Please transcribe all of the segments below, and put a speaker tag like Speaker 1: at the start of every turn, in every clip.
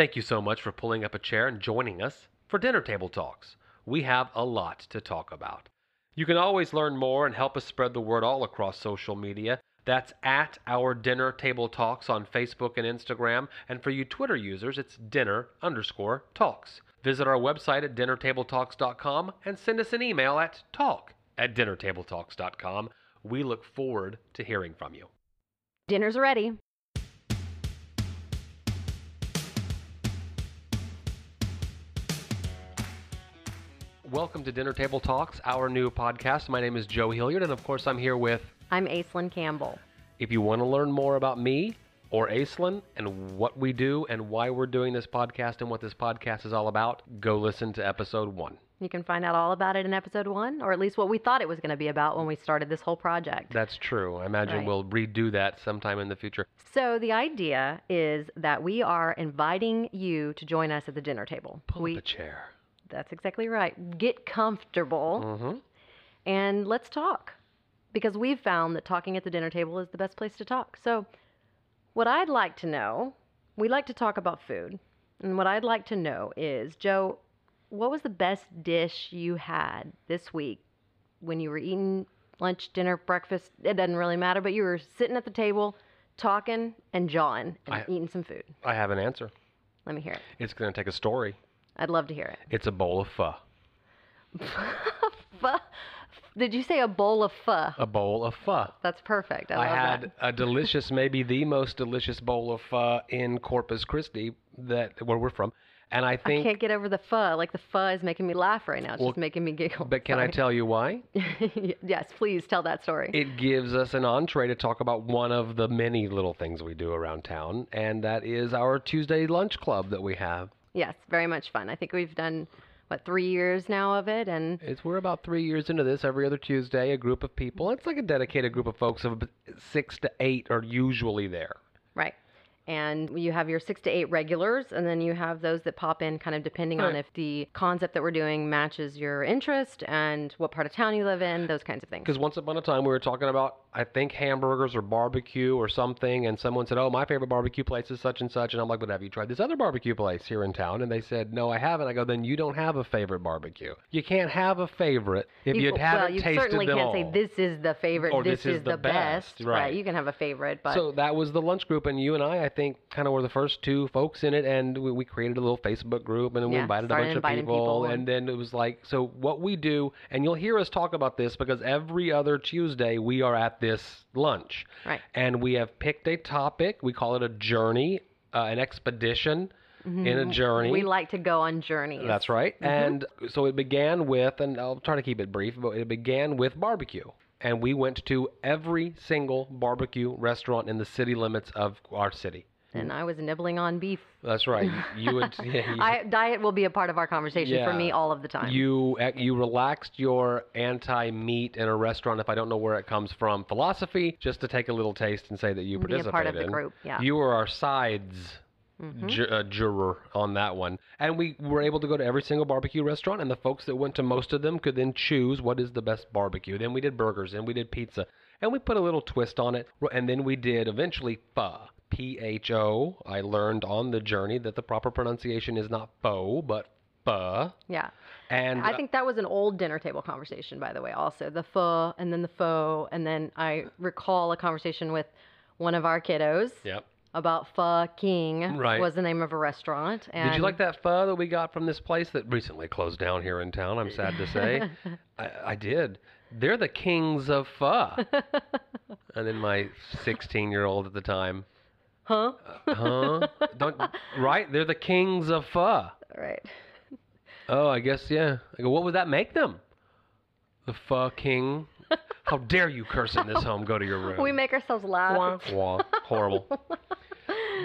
Speaker 1: Thank you so much for pulling up a chair and joining us for Dinner Table Talks. We have a lot to talk about. You can always learn more and help us spread the word all across social media. That's at our Dinner Table Talks on Facebook and Instagram. And for you Twitter users, it's dinner underscore talks. Visit our website at dinnertabletalks.com and send us an email at talk at dinnertabletalks.com. We look forward to hearing from you.
Speaker 2: Dinner's ready.
Speaker 1: Welcome to Dinner Table Talks, our new podcast. My name is Joe Hilliard, and of course, I'm here with.
Speaker 2: I'm Aislinn Campbell.
Speaker 1: If you want to learn more about me or Aislinn and what we do and why we're doing this podcast and what this podcast is all about, go listen to episode one.
Speaker 2: You can find out all about it in episode one, or at least what we thought it was going to be about when we started this whole project.
Speaker 1: That's true. I imagine
Speaker 2: Right.
Speaker 1: we'll redo that sometime in the future.
Speaker 2: So, the idea is that we are inviting you to join us at the dinner table.
Speaker 1: Pull
Speaker 2: we,
Speaker 1: up a chair.
Speaker 2: That's exactly right. Get comfortable
Speaker 1: Mm-hmm.
Speaker 2: and let's talk. Because we've found that talking at the dinner table is the best place to talk. So, what I'd like to know, we like to talk about food. And what I'd like to know is, Joe, what was the best dish you had this week when you were eating lunch, dinner, breakfast? It doesn't really matter, but you were sitting at the table talking and jawing and
Speaker 1: I-
Speaker 2: eating some food.
Speaker 1: I have an answer.
Speaker 2: Let me hear it.
Speaker 1: It's going to take a story.
Speaker 2: I'd love to hear it.
Speaker 1: It's a bowl of pho.
Speaker 2: Pho. Did you say a bowl of pho?
Speaker 1: A bowl of pho.
Speaker 2: That's perfect. I,
Speaker 1: I had
Speaker 2: that.
Speaker 1: a delicious, maybe the most delicious bowl of pho in Corpus Christi, that where we're from, and I think I
Speaker 2: can't get over the pho. Like the pho is making me laugh right now. It's
Speaker 1: Well,
Speaker 2: just making me giggle.
Speaker 1: but can I tell you why?
Speaker 2: yes, please tell that story.
Speaker 1: It gives us an entree to talk about one of the many little things we do around town, and that is our Tuesday lunch club that we have.
Speaker 2: Yes, very much fun. I think we've done what three years now of it, and
Speaker 1: It's we're about three years into this. Every other Tuesday, a group of people. It's like a dedicated group of folks of six to eight are usually there.
Speaker 2: right. And you have your six to eight regulars, and then you have those that pop in, kind of depending on if the concept that we're doing matches your interest and what part of town you live in, those kinds of things.
Speaker 1: Because once upon a time we were talking about, I think hamburgers or barbecue or something, and someone said, "Oh, my favorite barbecue place is such and such," and I'm like, "But have you tried this other barbecue place here in town?" And they said, "No, I haven't." I go, "Then you don't have a favorite barbecue. You can't have a favorite if you,
Speaker 2: well,
Speaker 1: haven't
Speaker 2: you
Speaker 1: tasted
Speaker 2: certainly
Speaker 1: them
Speaker 2: can't
Speaker 1: all."
Speaker 2: say this is the favorite,
Speaker 1: Or
Speaker 2: this, is, the best.
Speaker 1: right.
Speaker 2: You can have a favorite, but
Speaker 1: So that was the lunch group, and you and I, I think, kind of were the first two folks in it, and we, we created a little Facebook group, and we
Speaker 2: Yeah,
Speaker 1: invited a bunch of people,
Speaker 2: people,
Speaker 1: and
Speaker 2: and-
Speaker 1: then it was like, so what we do, and you'll hear us talk about this because every other Tuesday we are at this lunch,
Speaker 2: Right.
Speaker 1: and we have picked a topic. We call it a journey, uh, an expedition in a journey.
Speaker 2: Mm-hmm. we like to go on journeys.
Speaker 1: That's right. And so it began with, and I'll try to keep it brief, but it began with barbecue. And we went to every single barbecue restaurant in the city limits of our city.
Speaker 2: And I was nibbling on beef.
Speaker 1: That's right. You would. yeah, you-
Speaker 2: I, diet will be a part of our conversation for me all of the time.
Speaker 1: You uh, you relaxed your anti-meat in a restaurant if I don't know where it comes from philosophy just to take a little taste and say that you participated.
Speaker 2: Be a part of the group, yeah. Mm-hmm.
Speaker 1: You were our sides ju- uh, juror on that one, and we were able to go to every single barbecue restaurant, and the folks that went to most of them could then choose what is the best barbecue. Then we did burgers, and we did pizza, and we put a little twist on it, and then we did eventually pho. P H O. I learned on the journey that the proper pronunciation is not pho, but pho.
Speaker 2: yeah.
Speaker 1: And
Speaker 2: I think that was an old dinner table conversation, by the way, also. The pho and then the pho. And then I recall a conversation with one of our kiddos
Speaker 1: Yep.
Speaker 2: about Pho King
Speaker 1: Right.
Speaker 2: was the name of a restaurant. And
Speaker 1: Did you like that pho that we got from this place that recently closed down here in town? I'm sad to say. I, I did. They're the kings of pho. and then my 16 year old at the time,
Speaker 2: Huh?
Speaker 1: Uh, huh? Don't, right? They're the kings of pho.
Speaker 2: Right.
Speaker 1: Oh, I guess, yeah. I go, what would that make them? The pho king? How dare you curse in this home? Go to your room.
Speaker 2: We make ourselves laugh.
Speaker 1: Wah, wah. Horrible.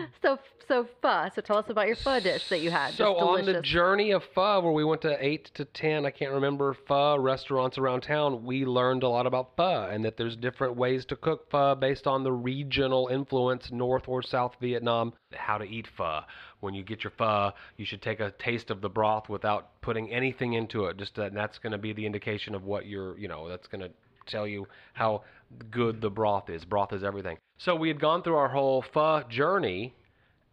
Speaker 2: So, so pho. So tell us about your pho dish that you had.
Speaker 1: So
Speaker 2: Just
Speaker 1: on the journey of pho, where we went to eight to ten, I can't remember pho restaurants around town, we learned a lot about pho and that there's different ways to cook pho based on the regional influence, North or South Vietnam. How to eat pho. When you get your pho, you should take a taste of the broth without putting anything into it. Just that, and that's going to be the indication of what you're, you know, that's going to tell you how good the broth is. Broth is everything. So we had gone through our whole pho journey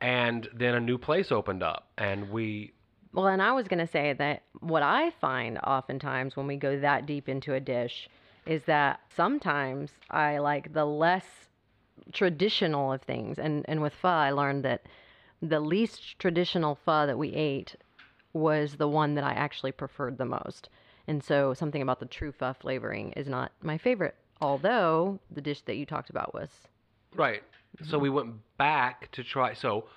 Speaker 1: and then a new place opened up, and we
Speaker 2: Well, and I was going to say that what I find oftentimes when we go that deep into a dish is that sometimes I like the less traditional of things. And, and with pho, I learned that the least traditional pho that we ate was the one that I actually preferred the most. And so something about the true pho flavoring is not my favorite, although the dish that you talked about was.
Speaker 1: Right. So
Speaker 2: Mm-hmm.
Speaker 1: we went back to try. So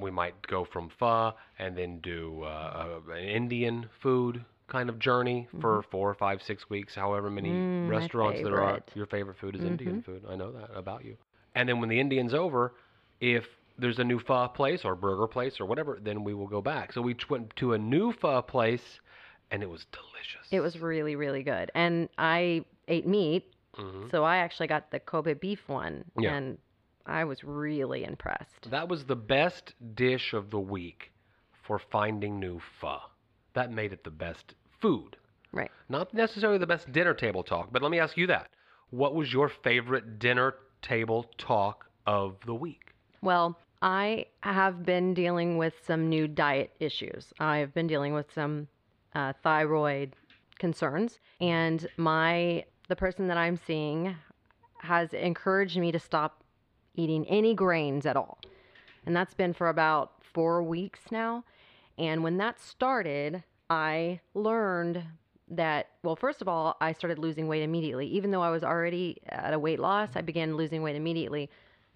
Speaker 1: we might go from pho and then do uh, uh, an Indian food kind of journey for four, five, six weeks, however many
Speaker 2: Mm-hmm.
Speaker 1: restaurants there are. Your favorite food is
Speaker 2: Mm-hmm.
Speaker 1: Indian food. I know that about you. And then when the Indian's over, if there's a new pho place or burger place or whatever, then we will go back. So we went to a new pho place, and it was delicious.
Speaker 2: It was really, really good. And I ate meat,
Speaker 1: Mhm.
Speaker 2: so I actually got the Kobe beef one.
Speaker 1: Yeah.
Speaker 2: And I was really impressed.
Speaker 1: That was the best dish of the week for finding new pho. That made it the best food.
Speaker 2: Right.
Speaker 1: Not necessarily the best dinner table talk, but let me ask you that. What was your favorite dinner table talk of the week?
Speaker 2: Well, I have been dealing with some new diet issues. I've been dealing with some uh, thyroid concerns, and my the person that I'm seeing has encouraged me to stop eating any grains at all, and that's been for about four weeks now. And when that started, I learned that well first of all i started losing weight immediately even though i was already at a weight loss i began losing weight immediately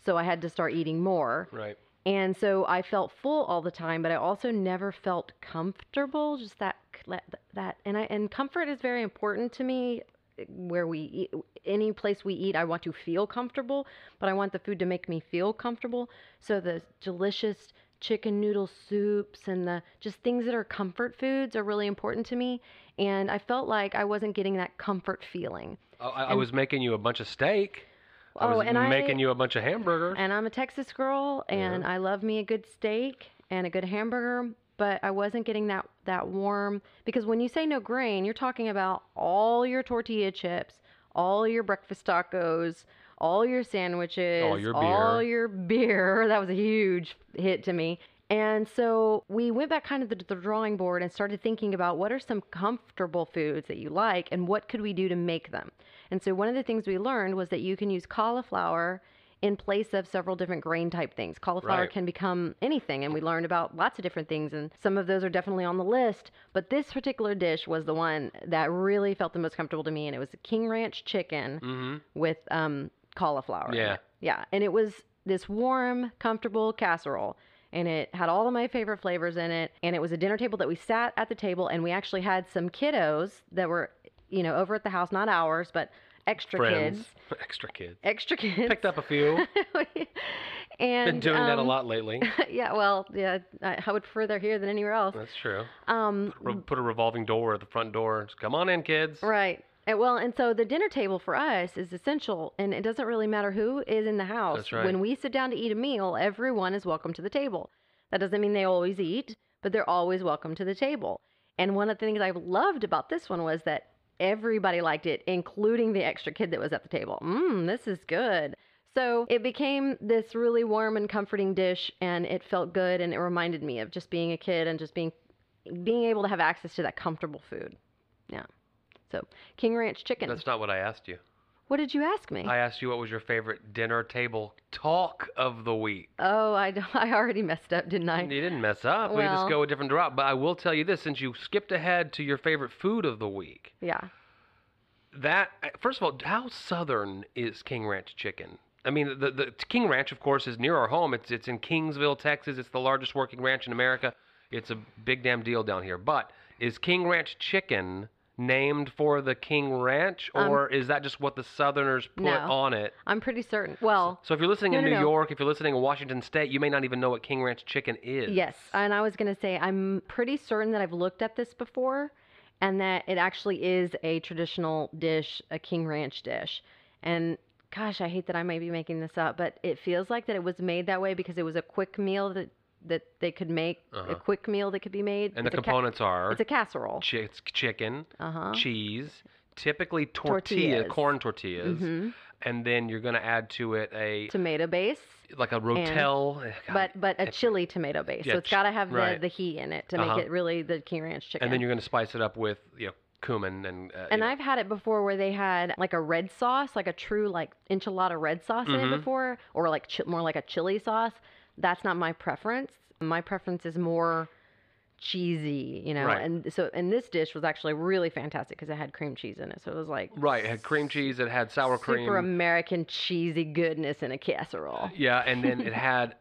Speaker 2: so i had to start eating more
Speaker 1: Right.
Speaker 2: and so I felt full all the time, but I also never felt comfortable. Just that that and I and comfort is very important to me. Where we eat, any place we eat, I want to feel comfortable, but I want the food to make me feel comfortable. So the delicious chicken noodle soups and the just things that are comfort foods are really important to me. And I felt like I wasn't getting that comfort feeling.
Speaker 1: Oh, I, I was making you a bunch of steak. I
Speaker 2: Oh,
Speaker 1: was
Speaker 2: and I-
Speaker 1: making you a bunch of hamburgers.
Speaker 2: And I'm a Texas girl, and I love me a good steak and a good hamburger. But I wasn't getting that that warm because when you say no grain, you're talking about all your tortilla chips, all your breakfast tacos, all your sandwiches,
Speaker 1: All your
Speaker 2: all
Speaker 1: beer.
Speaker 2: your beer. That was a huge hit to me. And so we went back kind of to the drawing board and started thinking about what are some comfortable foods that you like and what could we do to make them. And so one of the things we learned was that you can use cauliflower in place of several different grain type things. Cauliflower
Speaker 1: Right.
Speaker 2: can become anything, and we learned about lots of different things, and some of those are definitely on the list. But this particular dish was the one that really felt the most comfortable to me, and it was King Ranch chicken
Speaker 1: mm-hmm.
Speaker 2: with um, cauliflower.
Speaker 1: Yeah.
Speaker 2: yeah, and it was this warm, comfortable casserole. And it had all of my favorite flavors in it. And it was a dinner table that we sat at the table, and we actually had some kiddos that were, you know, over at the house, not ours, but extra
Speaker 1: Friends.
Speaker 2: kids.
Speaker 1: Extra kids.
Speaker 2: Extra kids.
Speaker 1: Picked up a few.
Speaker 2: and
Speaker 1: Been doing that a
Speaker 2: um,
Speaker 1: lot lately.
Speaker 2: yeah, well, yeah, I, I would further here than anywhere else.
Speaker 1: That's true.
Speaker 2: Um,
Speaker 1: Re- put a revolving door at the front door. Just, Come on in, kids.
Speaker 2: right. And well, and so the dinner table for us is essential, and it doesn't really matter who is in the house.
Speaker 1: That's right.
Speaker 2: When we sit down to eat a meal, everyone is welcome to the table. That doesn't mean they always eat, but they're always welcome to the table. And one of the things I loved about this one was that everybody liked it, including the extra kid that was at the table. Mmm, this is good. So it became this really warm and comforting dish, and it felt good, and it reminded me of just being a kid and just being being able to have access to that comfortable food. Yeah. So King Ranch chicken.
Speaker 1: That's not what I asked you.
Speaker 2: What did you ask me?
Speaker 1: I asked you what was your favorite dinner table talk of the week.
Speaker 2: oh, I, I already messed up, didn't I?
Speaker 1: You didn't mess up. we just go a different route. But I will tell you this: since you skipped ahead to your favorite food of the week,
Speaker 2: Yeah.
Speaker 1: that first of all, how southern is King Ranch chicken? I mean, the the King Ranch, of course, is near our home. It's it's in Kingsville, Texas. It's the largest working ranch in America. It's a big damn deal down here. But is King Ranch chicken named for the King Ranch,
Speaker 2: Um,
Speaker 1: or is that just what the Southerners put
Speaker 2: no.
Speaker 1: on it?
Speaker 2: I'm pretty certain. Well,
Speaker 1: So if you're listening
Speaker 2: No,
Speaker 1: in
Speaker 2: no,
Speaker 1: New. York, if you're listening in Washington State, you may not even know what King Ranch chicken is.
Speaker 2: yes. And I was going to say, I'm pretty certain that I've looked at this before and that it actually is a traditional dish, a King Ranch dish. And gosh, I hate that I may be making this up, but it feels like that it was made that way because it was a quick meal that, that they could make,
Speaker 1: Uh-huh.
Speaker 2: a quick meal that could be made.
Speaker 1: And the
Speaker 2: It's ca-
Speaker 1: components are
Speaker 2: it's a casserole.
Speaker 1: chi- it's chicken,
Speaker 2: Uh huh.
Speaker 1: cheese, typically tortilla,
Speaker 2: Tortillas.
Speaker 1: corn tortillas,
Speaker 2: hmm
Speaker 1: and then you're going to add to it a
Speaker 2: Tomato base,
Speaker 1: like a rotel. God,
Speaker 2: but but a chili tomato base.
Speaker 1: Yeah,
Speaker 2: so it's
Speaker 1: ch-
Speaker 2: got to have the,
Speaker 1: right.
Speaker 2: the heat in it to make
Speaker 1: Uh-huh.
Speaker 2: it really the King Ranch chicken.
Speaker 1: and then you're going to spice it up with you know cumin and. Uh,
Speaker 2: And I've had it before where they had like a red sauce, like a true like enchilada red sauce in
Speaker 1: Mhm.
Speaker 2: it before, or like chi- more like a chili sauce. That's not my preference. My preference is more cheesy, you know.
Speaker 1: Right.
Speaker 2: And so, and this dish was actually really fantastic because it had cream cheese in it. So it was like
Speaker 1: Right, it had cream cheese. It had sour cream. super.
Speaker 2: American cheesy goodness in a casserole.
Speaker 1: Yeah, and then it had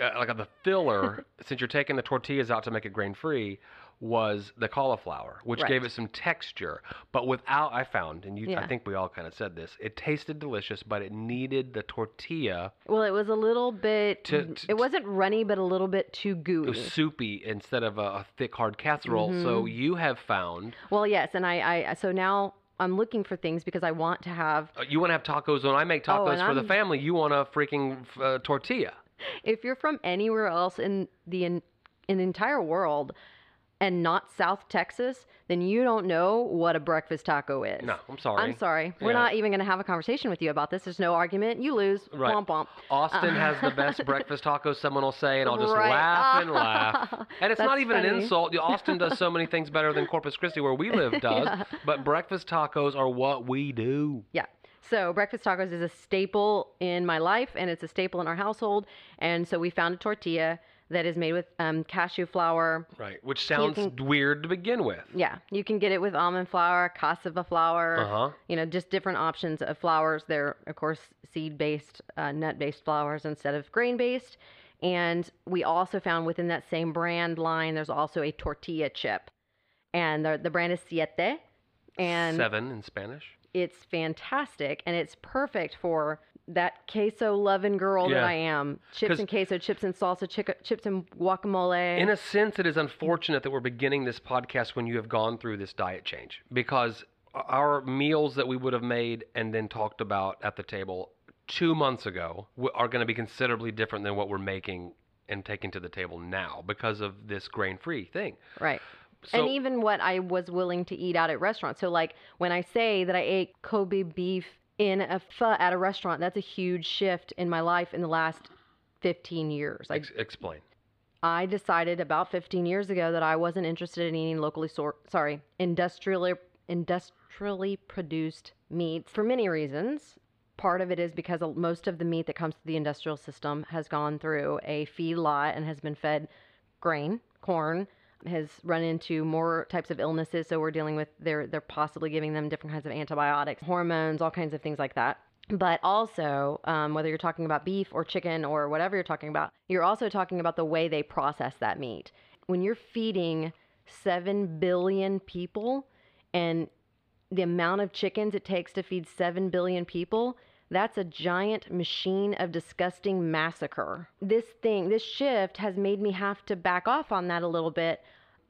Speaker 1: uh, like the filler. since you're taking the tortillas out to make it grain free, was the cauliflower, which
Speaker 2: Right.
Speaker 1: gave it some texture, but without. I found, and you, I think we all kind of said this. It tasted delicious, but it needed the tortilla.
Speaker 2: Well, it was a little bit.
Speaker 1: To- to-
Speaker 2: it wasn't runny, but a little bit too
Speaker 1: It
Speaker 2: gooey.
Speaker 1: was soupy instead of a, a thick, hard casserole. So
Speaker 2: Mhm.
Speaker 1: you have found
Speaker 2: Well, yes, and I, I so now I'm looking for things because I want to have.
Speaker 1: uh, you want to have tacos. When I make
Speaker 2: Oh,
Speaker 1: tacos
Speaker 2: and
Speaker 1: for the
Speaker 2: I'm-
Speaker 1: family, you want a freaking uh, tortilla.
Speaker 2: If you're from anywhere else in the in, in the entire world, and not South Texas, then you don't know what a breakfast taco is.
Speaker 1: No, I'm sorry.
Speaker 2: I'm sorry. We're
Speaker 1: Yeah.
Speaker 2: not even going to have a conversation with you about this. There's no argument. You lose.
Speaker 1: Right.
Speaker 2: Womp womp.
Speaker 1: Austin
Speaker 2: Uh,
Speaker 1: has the best breakfast tacos, someone will say, and I'll just
Speaker 2: Right.
Speaker 1: laugh and laugh. And it's not
Speaker 2: That's
Speaker 1: even an insult. Austin does so many things better than Corpus Christi, where we live, does.
Speaker 2: Yeah.
Speaker 1: But breakfast tacos are what we do.
Speaker 2: Yeah. So breakfast tacos is a staple in my life, and it's a staple in our household. And so we found a tortilla that is made with um, cashew flour.
Speaker 1: Right. Which sounds
Speaker 2: can-
Speaker 1: weird to begin with.
Speaker 2: Yeah, you can get it with almond flour, cassava flour.
Speaker 1: Uh huh.
Speaker 2: You know, just different options of flours. They're of course seed-based, uh, nut-based flours instead of grain-based. And we also found within that same brand line, there's also a tortilla chip, and the the brand is Siete, and
Speaker 1: Seven in Spanish.
Speaker 2: it's fantastic and it's perfect for that queso loving girl that I am. Chips and queso, chips and salsa, chica, chips and guacamole.
Speaker 1: In a sense, it is unfortunate that we're beginning this podcast when you have gone through this diet change because our meals that we would have made and then talked about at the table two months ago are going to be considerably different than what we're making and taking to the table now because of this grain free thing.
Speaker 2: right.
Speaker 1: So,
Speaker 2: and even what I was willing to eat out at restaurants. So like when I say that I ate Kobe beef in a pho at a restaurant, that's a huge shift in my life in the last 15 years. I
Speaker 1: ex- explain.
Speaker 2: I decided about 15 years ago that I wasn't interested in eating locally sor- sorry, industrially industrially produced meats for many reasons. Part of it is because most of the meat that comes to the industrial system has gone through a feed lot and has been fed grain, corn, has run into more types of illnesses. So we're dealing with they're they're possibly giving them different kinds of antibiotics, hormones, all kinds of things like that. But also, um, whether you're talking about beef or chicken or whatever you're talking about, you're also talking about the way they process that meat. When you're feeding seven billion people and the amount of chickens it takes to feed 7 billion people, that's a giant machine of disgusting massacre. This thing, this shift has made me have to back off on that a little bit,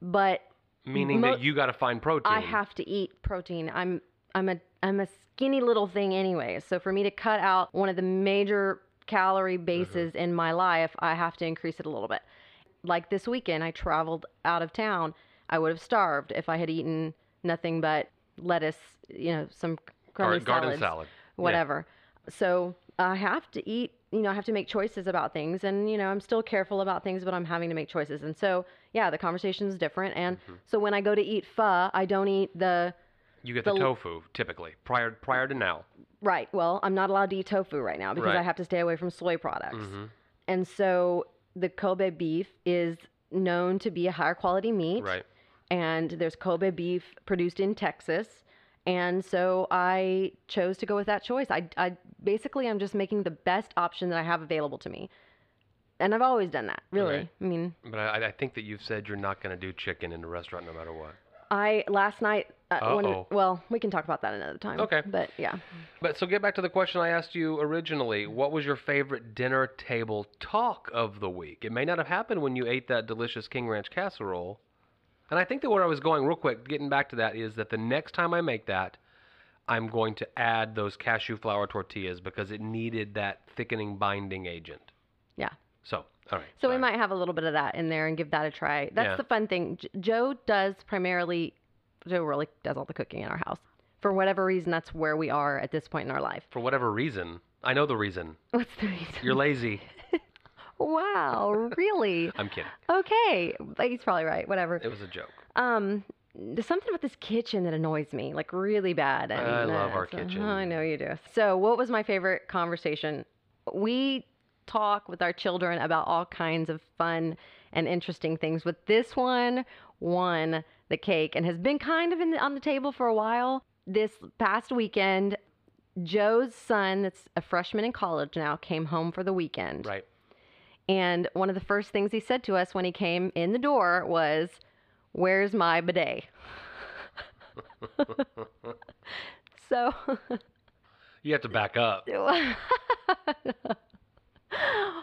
Speaker 2: but
Speaker 1: Meaning
Speaker 2: Mo-
Speaker 1: that you got to find protein.
Speaker 2: I have to eat protein. I'm I'm a I'm a skinny little thing anyway. So for me to cut out one of the major calorie mm-hmm. bases in my life, I have to increase it a little bit. Like this weekend, I traveled out of town. I would have starved if I had eaten nothing but lettuce, you know, some
Speaker 1: Gar- garden
Speaker 2: salads,
Speaker 1: salad. Yeah.
Speaker 2: So I have to eat, you know, I have to make choices about things. And, you know, I'm still careful about things, but I'm having to make choices. And so, yeah, the conversation is different. And
Speaker 1: Mm-hmm.
Speaker 2: so when I go to eat pho, I don't eat the,
Speaker 1: You get the,
Speaker 2: the-
Speaker 1: tofu typically prior prior to now.
Speaker 2: right, well, I'm not allowed to eat tofu right now because I have to stay away from soy products.
Speaker 1: hmm
Speaker 2: And so the Kobe beef is known to be a higher quality meat.
Speaker 1: Right.
Speaker 2: and there's Kobe beef produced in Texas. And so I chose to go with that choice. I, I basically I'm just making the best option that I have available to me. And I've always done that, really.
Speaker 1: Right.
Speaker 2: I mean,
Speaker 1: But I, I think that you've said you're not going to do chicken in a restaurant no matter what.
Speaker 2: I last night. Uh, when- well, we can talk about that another time.
Speaker 1: Okay.
Speaker 2: But yeah,
Speaker 1: But so get back to the question I asked you originally. What was your favorite dinner table talk of the week? It may not have happened when you ate that delicious King Ranch casserole. And I think that where I was going real quick, getting back to that, is that the next time I make that, I'm going to add those cashew flour tortillas because it needed that thickening binding agent.
Speaker 2: yeah.
Speaker 1: So, all right.
Speaker 2: So we might have a little bit of that in there and give that a try. That's
Speaker 1: Yeah.
Speaker 2: the fun thing. J- Joe does primarily, Joe really does all the cooking in our house. for whatever reason, that's where we are at this point in our life.
Speaker 1: For whatever reason, I know the reason.
Speaker 2: What's the reason?
Speaker 1: You're lazy.
Speaker 2: wow, really?
Speaker 1: I'm kidding.
Speaker 2: Okay, but he's probably right. Whatever.
Speaker 1: It was a joke.
Speaker 2: Um, there's something about this kitchen that annoys me, like really bad. and,
Speaker 1: I love our
Speaker 2: uh,
Speaker 1: kitchen.
Speaker 2: I know you do. So, what was my favorite conversation? We talk with our children about all kinds of fun and interesting things. But this one won the cake and has been kind of in the, on the table for a while. This past weekend, Joe's son, that's a freshman in college now, came home for the weekend.
Speaker 1: Right.
Speaker 2: And one of the first things he said to us when he came in the door was, Where's my bidet? so,
Speaker 1: You have to back up.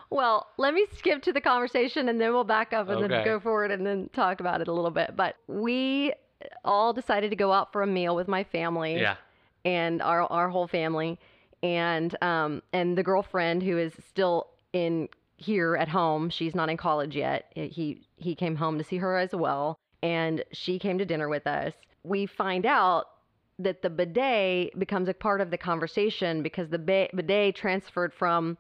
Speaker 2: well, let me skip to the conversation and then we'll back up and
Speaker 1: Okay.
Speaker 2: then go forward and then talk about it a little bit. But we all decided to go out for a meal with my family
Speaker 1: Yeah.
Speaker 2: and our our whole family and um and the girlfriend who is still in here at home she's not in college yet he he came home to see her as well and she came to dinner with us we find out that the bidet becomes a part of the conversation because the bidet transferred from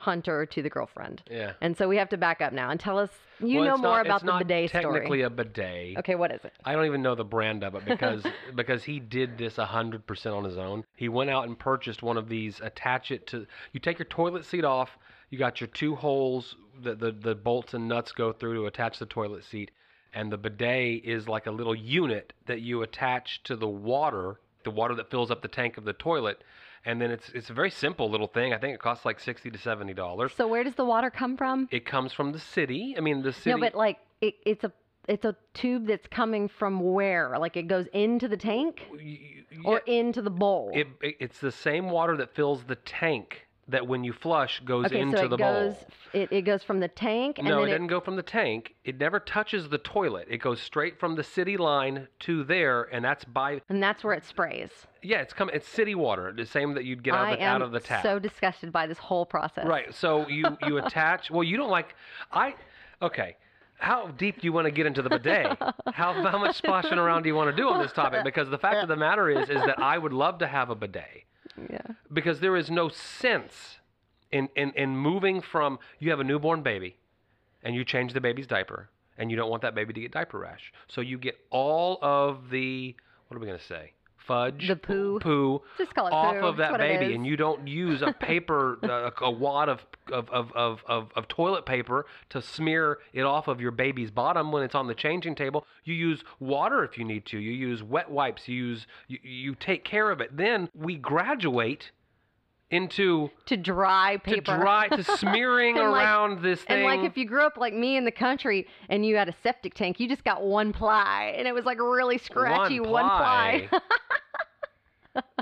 Speaker 2: hunter to the girlfriend
Speaker 1: Yeah.
Speaker 2: and so we have to back up now and tell us you
Speaker 1: Well,
Speaker 2: know more
Speaker 1: not-
Speaker 2: about the
Speaker 1: not
Speaker 2: bidet
Speaker 1: technically
Speaker 2: story
Speaker 1: a bidet.
Speaker 2: okay what is it
Speaker 1: I don't even know the brand of it because because he did this hundred percent on his own. He went out and purchased one of these. Attach it to. You take your toilet seat off. You got your two holes that the the bolts and nuts go through to attach the toilet seat, and the bidet is like a little unit that you attach to the water, the water that fills up the tank of the toilet. And then it's it's a very simple little thing. I think it costs like sixty to seventy dollars.
Speaker 2: so where does the water come from
Speaker 1: It comes from the city. I mean, the city.
Speaker 2: No, but like it, it's a it's a tube that's coming from where? Like it goes into the tank
Speaker 1: y- y-
Speaker 2: or into the bowl?
Speaker 1: It, it it's the same water that fills the tank that when you flush goes
Speaker 2: okay,
Speaker 1: into
Speaker 2: so it
Speaker 1: the
Speaker 2: goes
Speaker 1: bowl.
Speaker 2: it, it goes from the tank and
Speaker 1: No, it
Speaker 2: then
Speaker 1: doesn't go from the tank. It never touches the toilet. It goes straight from the city line to there, and that's by
Speaker 2: and that's where it sprays.
Speaker 1: yeah, it's coming. It's city water, the same that you'd get out of the, out of the tap.
Speaker 2: so disgusted by this whole process.
Speaker 1: Right. So you you attach. Well, you don't like. I. Okay. How deep do you want to get into the bidet? How how much splashing around do you want to do on this topic? Because the fact of the matter is, is that I would love to have a bidet
Speaker 2: Yeah.
Speaker 1: because there is no sense in, in, in moving from you have a newborn baby and you change the baby's diaper and you don't want that baby to get diaper rash. So you get all of the what are we gonna say? Fudge,
Speaker 2: The poo.
Speaker 1: poo
Speaker 2: Just call it
Speaker 1: off
Speaker 2: poo.
Speaker 1: of that baby, and you don't use a paper, uh, a wad of of, of, of, of of toilet paper to smear it off of your baby's bottom when it's on the changing table. You use water if you need to. You use wet wipes. You use you, you take care of it. Then we graduate into
Speaker 2: To dry paper to
Speaker 1: dry to smearing
Speaker 2: And like-
Speaker 1: around this thing.
Speaker 2: And like if you grew up like me in the country and you had a septic tank, you just got one ply and it was like really scratchy
Speaker 1: one
Speaker 2: one ply.
Speaker 1: ply.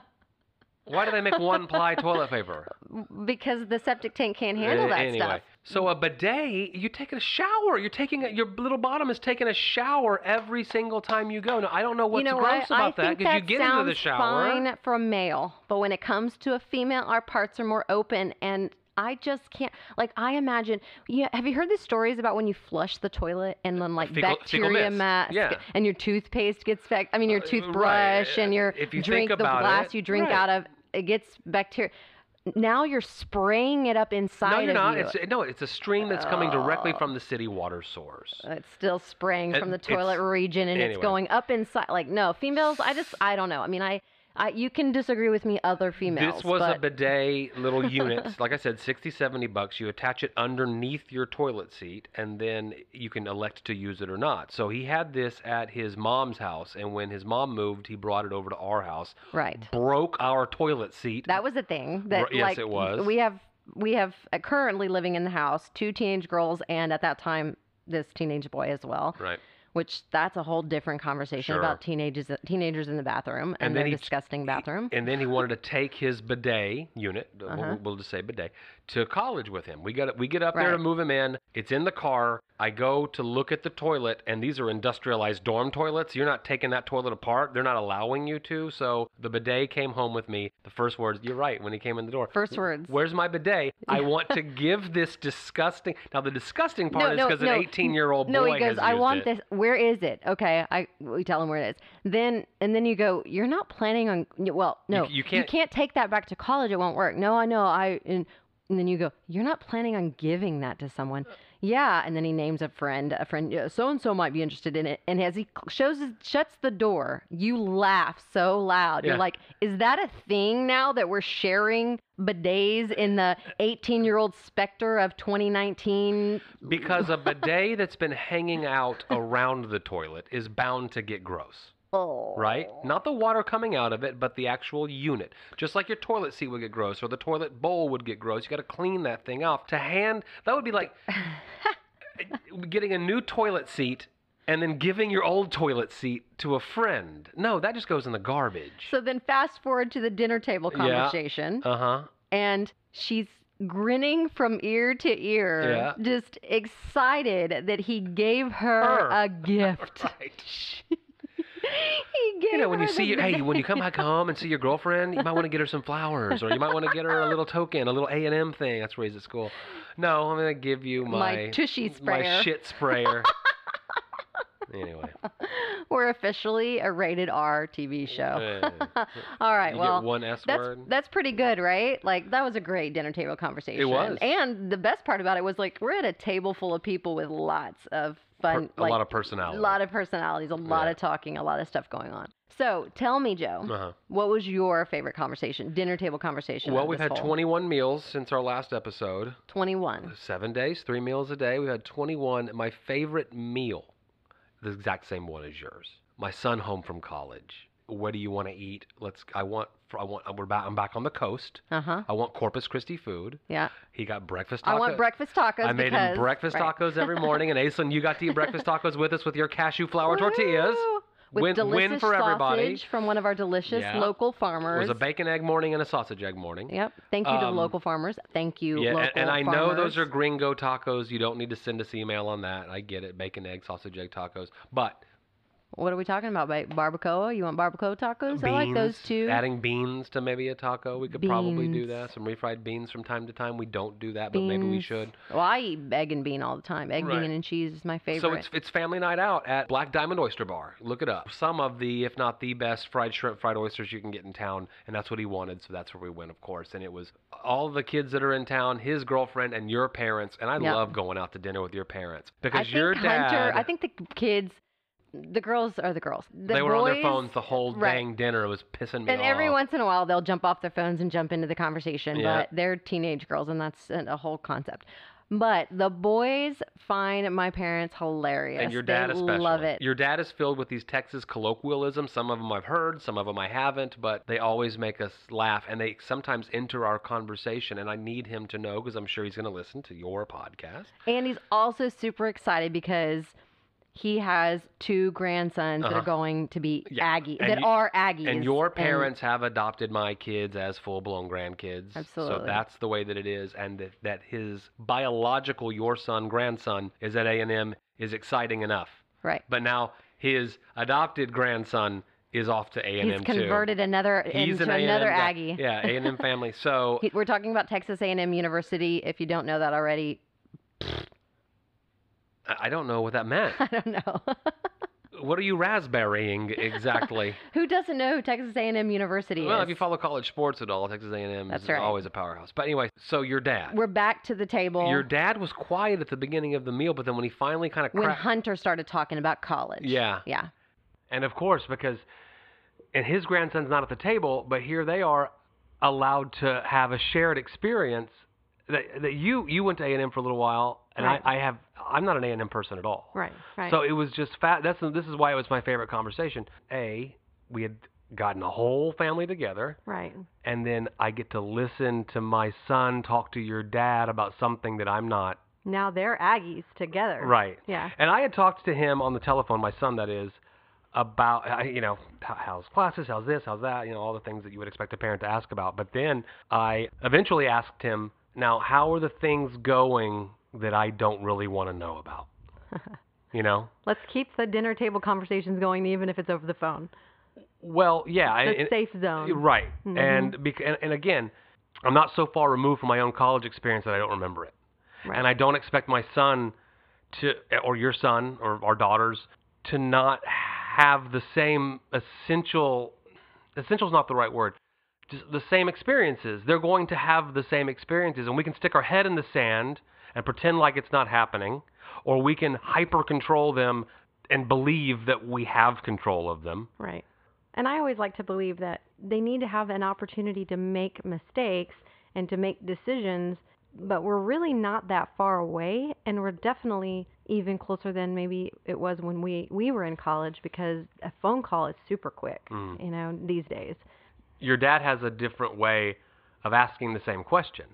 Speaker 1: Why do they make one ply toilet paper?
Speaker 2: Because the septic tank can't handle
Speaker 1: Uh,
Speaker 2: that
Speaker 1: anyway,
Speaker 2: stuff.
Speaker 1: so a bidet, you take a shower. You're taking a, your little bottom is taking a shower every single time you go. Now I don't know what's
Speaker 2: you know
Speaker 1: gross?
Speaker 2: I
Speaker 1: about that because you get into the shower.
Speaker 2: fine for a male, but when it comes to a female, our parts are more open, and I just can't. Like I imagine. Yeah, have you heard the stories about when you flush the toilet and then like
Speaker 1: Fecal-
Speaker 2: bacteria mass,
Speaker 1: Yeah.
Speaker 2: and your toothpaste gets back. I mean, your
Speaker 1: Uh,
Speaker 2: toothbrush
Speaker 1: right.
Speaker 2: and your
Speaker 1: you
Speaker 2: drink, the glass
Speaker 1: it,
Speaker 2: you drink
Speaker 1: right.
Speaker 2: out of, it gets bacteria. Now you're spraying it up inside
Speaker 1: no, you're not.
Speaker 2: you.
Speaker 1: It's no, it's a stream that's coming directly oh. from the city water source.
Speaker 2: Uh, it's still spraying
Speaker 1: It-
Speaker 2: from the toilet region and it's going up inside. Like, no, females, I just, I don't know. I mean, I, I you can disagree with me, other females.
Speaker 1: This was
Speaker 2: but
Speaker 1: a bidet little unit. like I said, 60, 70 bucks. You attach it underneath your toilet seat, and then you can elect to use it or not. So he had this at his mom's house, and when his mom moved, he brought it over to our house.
Speaker 2: Right.
Speaker 1: Broke our toilet seat.
Speaker 2: That was a thing that,
Speaker 1: yes,
Speaker 2: like,
Speaker 1: it was.
Speaker 2: we have, we have uh, currently living in the house two teenage girls and at that time this teenage boy as well.
Speaker 1: right.
Speaker 2: Which that's a whole different conversation
Speaker 1: Sure.
Speaker 2: about teenagers, teenagers in the bathroom and,
Speaker 1: And then
Speaker 2: their
Speaker 1: he-
Speaker 2: disgusting bathroom.
Speaker 1: And then he wanted to take his bidet unit, uh,
Speaker 2: Uh-huh.
Speaker 1: we'll, we'll just say bidet, to college with him. We got we get up there to move him in. It's in the car. I go to look at the toilet, and these are industrialized dorm toilets. You're not taking that toilet apart. They're not allowing you to. So the bidet came home with me. The first words, you're right, when he came in the door.
Speaker 2: First words.
Speaker 1: Where's my bidet? I want to give this disgusting. Now the disgusting part
Speaker 2: No,
Speaker 1: is because
Speaker 2: no.
Speaker 1: an 18 year old boy
Speaker 2: No, he goes,
Speaker 1: has
Speaker 2: I want
Speaker 1: it.
Speaker 2: this. Where is it? Okay, I we tell him where it is. Then and then you go, you're not planning on. Well, no,
Speaker 1: you can't-
Speaker 2: take that back to college. It won't work. No, I know. I and, and then you go, you're not planning on giving that to someone. Yeah, and then he names a friend. A friend, so and so might be interested in it. And as he shows, his, shuts the door, you laugh so loud.
Speaker 1: Yeah.
Speaker 2: You're like, is that a thing now that we're sharing bidets in the 18 year old specter of 2019?
Speaker 1: Because a bidet that's been hanging out around the toilet is bound to get gross.
Speaker 2: Oh.
Speaker 1: right? Not the water coming out of it, but the actual unit. Just like your toilet seat would get gross or the toilet bowl would get gross. You got to clean that thing off. To hand, that would be like getting a new toilet seat and then giving your old toilet seat to a friend. No, that just goes in the garbage.
Speaker 2: So then fast forward to the dinner table
Speaker 1: Yeah.
Speaker 2: conversation,
Speaker 1: Uh huh.
Speaker 2: and she's grinning from ear to ear,
Speaker 1: Yeah.
Speaker 2: just excited that he gave her,
Speaker 1: Her.
Speaker 2: a gift.
Speaker 1: Right. You know, when you see your, hey, when you come back home and see your girlfriend, you might want to get her some flowers, or you might want to get her a little token, a little A and M thing. That's where he's at school. No, I'm gonna give you my
Speaker 2: My tushy sprayer, my
Speaker 1: shit sprayer. anyway,
Speaker 2: We're officially a rated R TV show. All right,
Speaker 1: you
Speaker 2: well.
Speaker 1: get one S
Speaker 2: That's
Speaker 1: word.
Speaker 2: that's pretty good, right? Like that was a great dinner table conversation.
Speaker 1: It was.
Speaker 2: And the best part about it was like we're at a table full of people with lots of fun,
Speaker 1: Per- a
Speaker 2: like
Speaker 1: lot of personality.
Speaker 2: a lot of personalities, a lot
Speaker 1: Yeah.
Speaker 2: of talking, a lot of stuff going on. So tell me, Joe,
Speaker 1: Uh-huh.
Speaker 2: what was your favorite conversation, dinner table conversation?
Speaker 1: Well, we've had
Speaker 2: whole-
Speaker 1: 21 meals since our last episode.
Speaker 2: 21.
Speaker 1: Seven days, three meals a day. We've had 21. My favorite meal, the exact same one as yours. My son home from college. What do you want to eat? Let's. I want. I want. We're back. I'm back on the coast.
Speaker 2: Uh huh.
Speaker 1: I want Corpus Christi food.
Speaker 2: Yeah.
Speaker 1: He got breakfast tacos.
Speaker 2: I want breakfast tacos.
Speaker 1: I made
Speaker 2: because,
Speaker 1: him breakfast
Speaker 2: right.
Speaker 1: tacos every morning, and Aislinn, you got to eat breakfast tacos with us with your cashew flour tortillas.
Speaker 2: With
Speaker 1: Win-
Speaker 2: delicious
Speaker 1: win for everybody.
Speaker 2: sausage from one of our delicious
Speaker 1: Yeah.
Speaker 2: local
Speaker 1: It
Speaker 2: farmers.
Speaker 1: was a bacon egg morning and a sausage egg morning.
Speaker 2: Yep. Thank you to the
Speaker 1: Um,
Speaker 2: local farmers. Thank you,
Speaker 1: Yeah,
Speaker 2: local
Speaker 1: and, and I know those are gringo tacos. You don't need to send us email on that. I get it. Bacon, egg, sausage, egg tacos. But
Speaker 2: What are we talking about? Ba- Barbacoa? You want barbacoa tacos?
Speaker 1: beans,
Speaker 2: I like those too.
Speaker 1: adding beans to maybe a taco. We could probably do that. Some refried beans from time to time. We don't do that, but maybe we should.
Speaker 2: Well, I eat egg and bean all the time. Egg,
Speaker 1: Right.
Speaker 2: bean, and cheese is my favorite.
Speaker 1: So it's it's family night out at Black Diamond Oyster Bar. Look it up. Some of the, if not the best fried shrimp, fried oysters you can get in town, and that's what he wanted. So that's where we went, of course. And it was all the kids that are in town, his girlfriend, and your parents. And I
Speaker 2: Yep.
Speaker 1: love going out to dinner with your parents
Speaker 2: I
Speaker 1: because
Speaker 2: think
Speaker 1: your dad.
Speaker 2: Hunter. I think the kids, the girls are the girls. The
Speaker 1: they were on their phones the whole
Speaker 2: right.
Speaker 1: dang dinner. It was pissing me
Speaker 2: And
Speaker 1: off.
Speaker 2: And every once in a while, they'll jump off their phones and jump into the conversation.
Speaker 1: Yeah.
Speaker 2: But they're teenage girls, and that's a a whole concept. But the boys find my parents hilarious.
Speaker 1: and your dad
Speaker 2: they
Speaker 1: especially.
Speaker 2: love it.
Speaker 1: Your dad is filled with these Texas colloquialisms. Some of them I've heard, some of them I haven't, but they always make us laugh, and they sometimes enter our conversation. And I need him to know because I'm sure he's going to listen to your podcast.
Speaker 2: And he's also super excited because he has two grandsons that
Speaker 1: Uh-huh.
Speaker 2: are going to be
Speaker 1: Yeah. And
Speaker 2: that
Speaker 1: you-
Speaker 2: are Aggies.
Speaker 1: And your parents have adopted my kids as full-blown grandkids.
Speaker 2: Absolutely.
Speaker 1: So that's the way that it is, and that, that his biological, your son, grandson, is at A&M is exciting enough.
Speaker 2: right.
Speaker 1: But now his adopted grandson is off to A&M
Speaker 2: He's
Speaker 1: too.
Speaker 2: converted another
Speaker 1: He's
Speaker 2: into
Speaker 1: an
Speaker 2: another. Aggie.
Speaker 1: Yeah, A&M family. So
Speaker 2: He- We're talking about Texas A&M University. If you don't know that already,
Speaker 1: I don't know what that meant.
Speaker 2: I don't know.
Speaker 1: what are you raspberrying exactly?
Speaker 2: Who doesn't know who Texas A&M University
Speaker 1: well,
Speaker 2: is?
Speaker 1: if you follow college sports at all, Texas A&M
Speaker 2: That's
Speaker 1: is
Speaker 2: right.
Speaker 1: always a powerhouse. But anyway, so your dad.
Speaker 2: We're back to the table
Speaker 1: Your dad was quiet at the beginning of the meal, but then when he finally kind of
Speaker 2: when Hunter started talking about college.
Speaker 1: Yeah.
Speaker 2: Yeah.
Speaker 1: and of course because, and his grandson's not at the table, but here they are, allowed to have a shared experience. That, that you you went to A and M for a little while, and
Speaker 2: Right.
Speaker 1: I, I have I'm not an A and M person at all.
Speaker 2: Right. Right.
Speaker 1: So it was just fat. That's this is why it was my favorite conversation. A, we had gotten a whole family together,
Speaker 2: right.
Speaker 1: and then I get to listen to my son talk to your dad about something that I'm not.
Speaker 2: Now they're Aggies together.
Speaker 1: Right.
Speaker 2: Yeah.
Speaker 1: And I had talked to him on the telephone, my son that is, about you know how's classes, how's this, how's that, you know all the things that you would expect a parent to ask about. But then I eventually asked him, now how are the things going that I don't really want to know about? You know?
Speaker 2: Let's keep the dinner table conversations going, even if it's over the phone.
Speaker 1: Well, yeah.
Speaker 2: The
Speaker 1: and-
Speaker 2: safe zone.
Speaker 1: Right.
Speaker 2: Mhm.
Speaker 1: And, bec- and and again, I'm not so far removed from my own college experience that I don't remember it.
Speaker 2: Right.
Speaker 1: And I don't expect my son to, or your son, or our daughters, to not have the same essential. Essential is not the right word. Just the same experiences. They're going to have the same experiences, and we can stick our head in the sand and pretend like it's not happening, or we can hyper control them and believe that we have control of them.
Speaker 2: Right. And I always like to believe that they need to have an opportunity to make mistakes and to make decisions, but we're really not that far away and we're definitely even closer than maybe it was when we we were in college because a phone call is super quick,
Speaker 1: Mm.
Speaker 2: you know, these days.
Speaker 1: Your dad has a different way of asking the same question.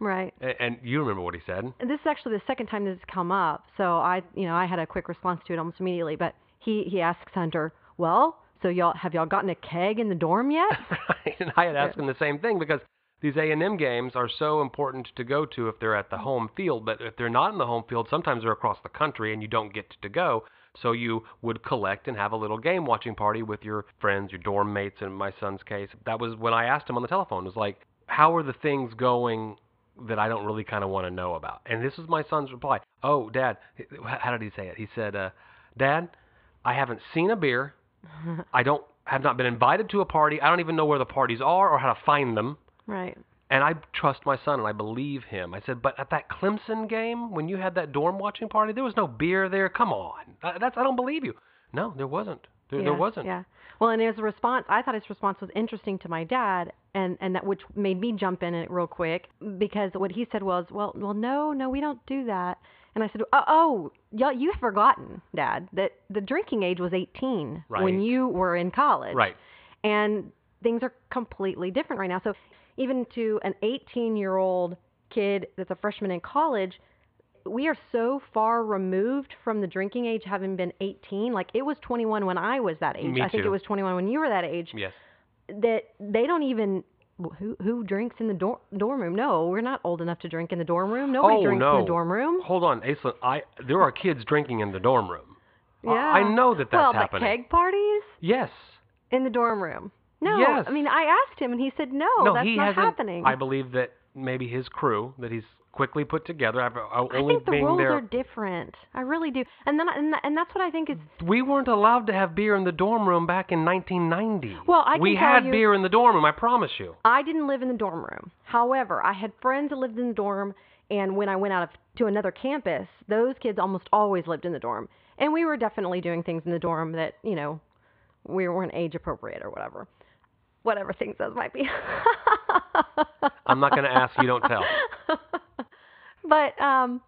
Speaker 2: Right.
Speaker 1: And you remember what he said.
Speaker 2: And this is actually the second time this has come up, so I, you know, I had a quick response to it almost immediately. But he he asks Hunter, "Well, so y'all have y'all gotten a keg in the dorm yet?"
Speaker 1: Right, and I had asked him the same thing because these A&M games are so important to go to if they're at the home field, but if they're not in the home field, sometimes they're across the country and you don't get to go. So you would collect and have a little game watching party with your friends, your dorm mates in my son's case. That was when I asked him on the telephone. It was like, "How are the things going that I don't really kind of want to know about?" And this was my son's reply. "Oh, dad, how did he say it? He said, uh, "Dad, I haven't seen a beer. I don't have not been invited to a party. I don't even know where the parties are or how to find them.
Speaker 2: right.
Speaker 1: And I trust my son and I believe him. I said, but at that Clemson game when you had that dorm watching party, there was no beer there. Come on, that's I don't believe you. No, there wasn't. There, there wasn't.
Speaker 2: Yeah. Well, and his response, I thought his response was interesting to my dad, and and that which made me jump in it real quick because what he said was, well, well, no, no, we don't do that. And I said, uh, oh, oh y'all, you've forgotten, Dad, that the drinking age was 18
Speaker 1: Right.
Speaker 2: when you were in college.
Speaker 1: Right.
Speaker 2: And things are completely different right now. So even to an 18 year old kid that's a freshman in college, we are so far removed from the drinking age having been 18. Like it was 21 when I was that age.
Speaker 1: Me
Speaker 2: I think
Speaker 1: too.
Speaker 2: it was 21 when you were that age.
Speaker 1: Yes.
Speaker 2: That they don't even who who drinks in the dorm dorm room? No, we're not old enough to drink in the dorm room. Nobody
Speaker 1: Oh,
Speaker 2: drinks in the dorm room.
Speaker 1: Hold on, Aislinn. I there are kids drinking in the dorm room. I-
Speaker 2: Yeah.
Speaker 1: I know that that's
Speaker 2: well,
Speaker 1: happening.
Speaker 2: but keg parties
Speaker 1: Yes.
Speaker 2: in the dorm room. No,
Speaker 1: Yes.
Speaker 2: I mean I asked him and he said no,
Speaker 1: no,
Speaker 2: that's not happening.
Speaker 1: I believe that maybe his crew that he's quickly put together after uh,
Speaker 2: I
Speaker 1: only
Speaker 2: think the rules
Speaker 1: there.
Speaker 2: are different. I really do. And then and, and that's what I think is
Speaker 1: We weren't allowed to have beer in the dorm room back in 1990.
Speaker 2: Well, I can
Speaker 1: we had
Speaker 2: you-
Speaker 1: beer in the dorm room. I promise you.
Speaker 2: I didn't live in the dorm room. However, I had friends that lived in the dorm and when I went out of, to another campus, those kids almost always lived in the dorm. And we were definitely doing things in the dorm that, you know, we weren't age appropriate or whatever. Whatever things those might be.
Speaker 1: I'm not going to ask you. Don't tell.
Speaker 2: but um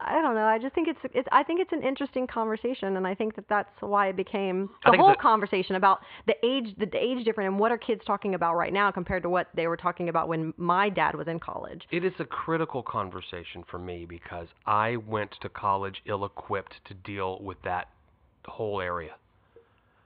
Speaker 2: I don't know. I just think it's it's I think it's an interesting conversation, and I think that that's why it became the whole
Speaker 1: that-
Speaker 2: conversation about the age the, the age difference and what are kids talking about right now compared to what they were talking about when my dad was in college.
Speaker 1: It is a critical conversation for me because I went to college ill-equipped to deal with that whole area.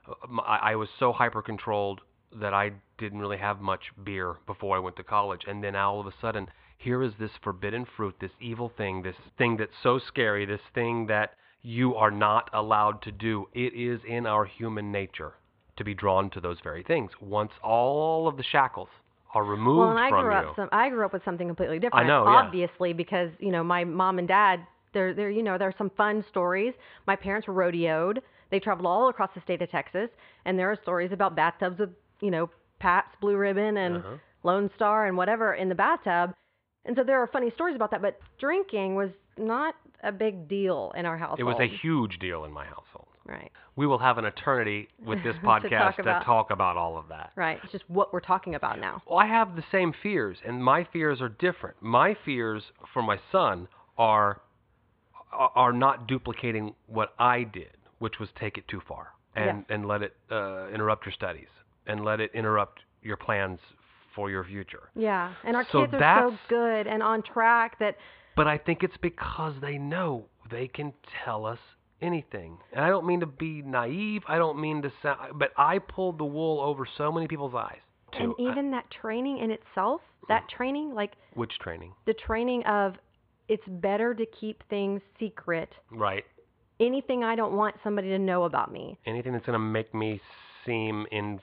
Speaker 1: I, m- I, was so hyper-controlled that I didn't really have much beer before I went to college, and then all of a sudden, here is this forbidden fruit, this evil thing, this thing that's so scary, this thing that you are not allowed to do. It is in our human nature to be drawn to those very things. Once all of the shackles are removed
Speaker 2: well, and I
Speaker 1: from
Speaker 2: grew
Speaker 1: you,
Speaker 2: up some I grew up with something completely different.
Speaker 1: I know, yeah.
Speaker 2: Obviously, because you know my mom and dad, there there you know there are some fun stories. My parents rodeoed. They traveled all across the state of Texas, and there are stories about bathtubs with you know Pabst Blue Ribbon and
Speaker 1: Uh-huh.
Speaker 2: Lone Star and whatever in the bathtub. And so there are funny stories about that. But drinking was not a big deal in our household.
Speaker 1: It was a huge deal in my household.
Speaker 2: right,
Speaker 1: We will have an eternity with this
Speaker 2: To
Speaker 1: podcast
Speaker 2: talk
Speaker 1: to talk about all of that.
Speaker 2: right. It's just what we're talking about now.
Speaker 1: Well, I have the same fears, and my fears are different. My fears for my son are are are not duplicating what I did, which was take it too far and and let it uh, interrupt your studies and let it interrupt your plans for your future.
Speaker 2: Yeah, and our
Speaker 1: So
Speaker 2: kids are so good and on track that
Speaker 1: But I think it's because they know they can tell us anything. And I don't mean to be naive. I don't mean to sound, but I pulled the wool over so many people's eyes. To,
Speaker 2: and uh, even that training in itself, that hmm. training, like
Speaker 1: which training?
Speaker 2: the training of it's better to keep things secret
Speaker 1: Right.
Speaker 2: anything I don't want somebody to know about me
Speaker 1: Anything that's going to make me seem inferior.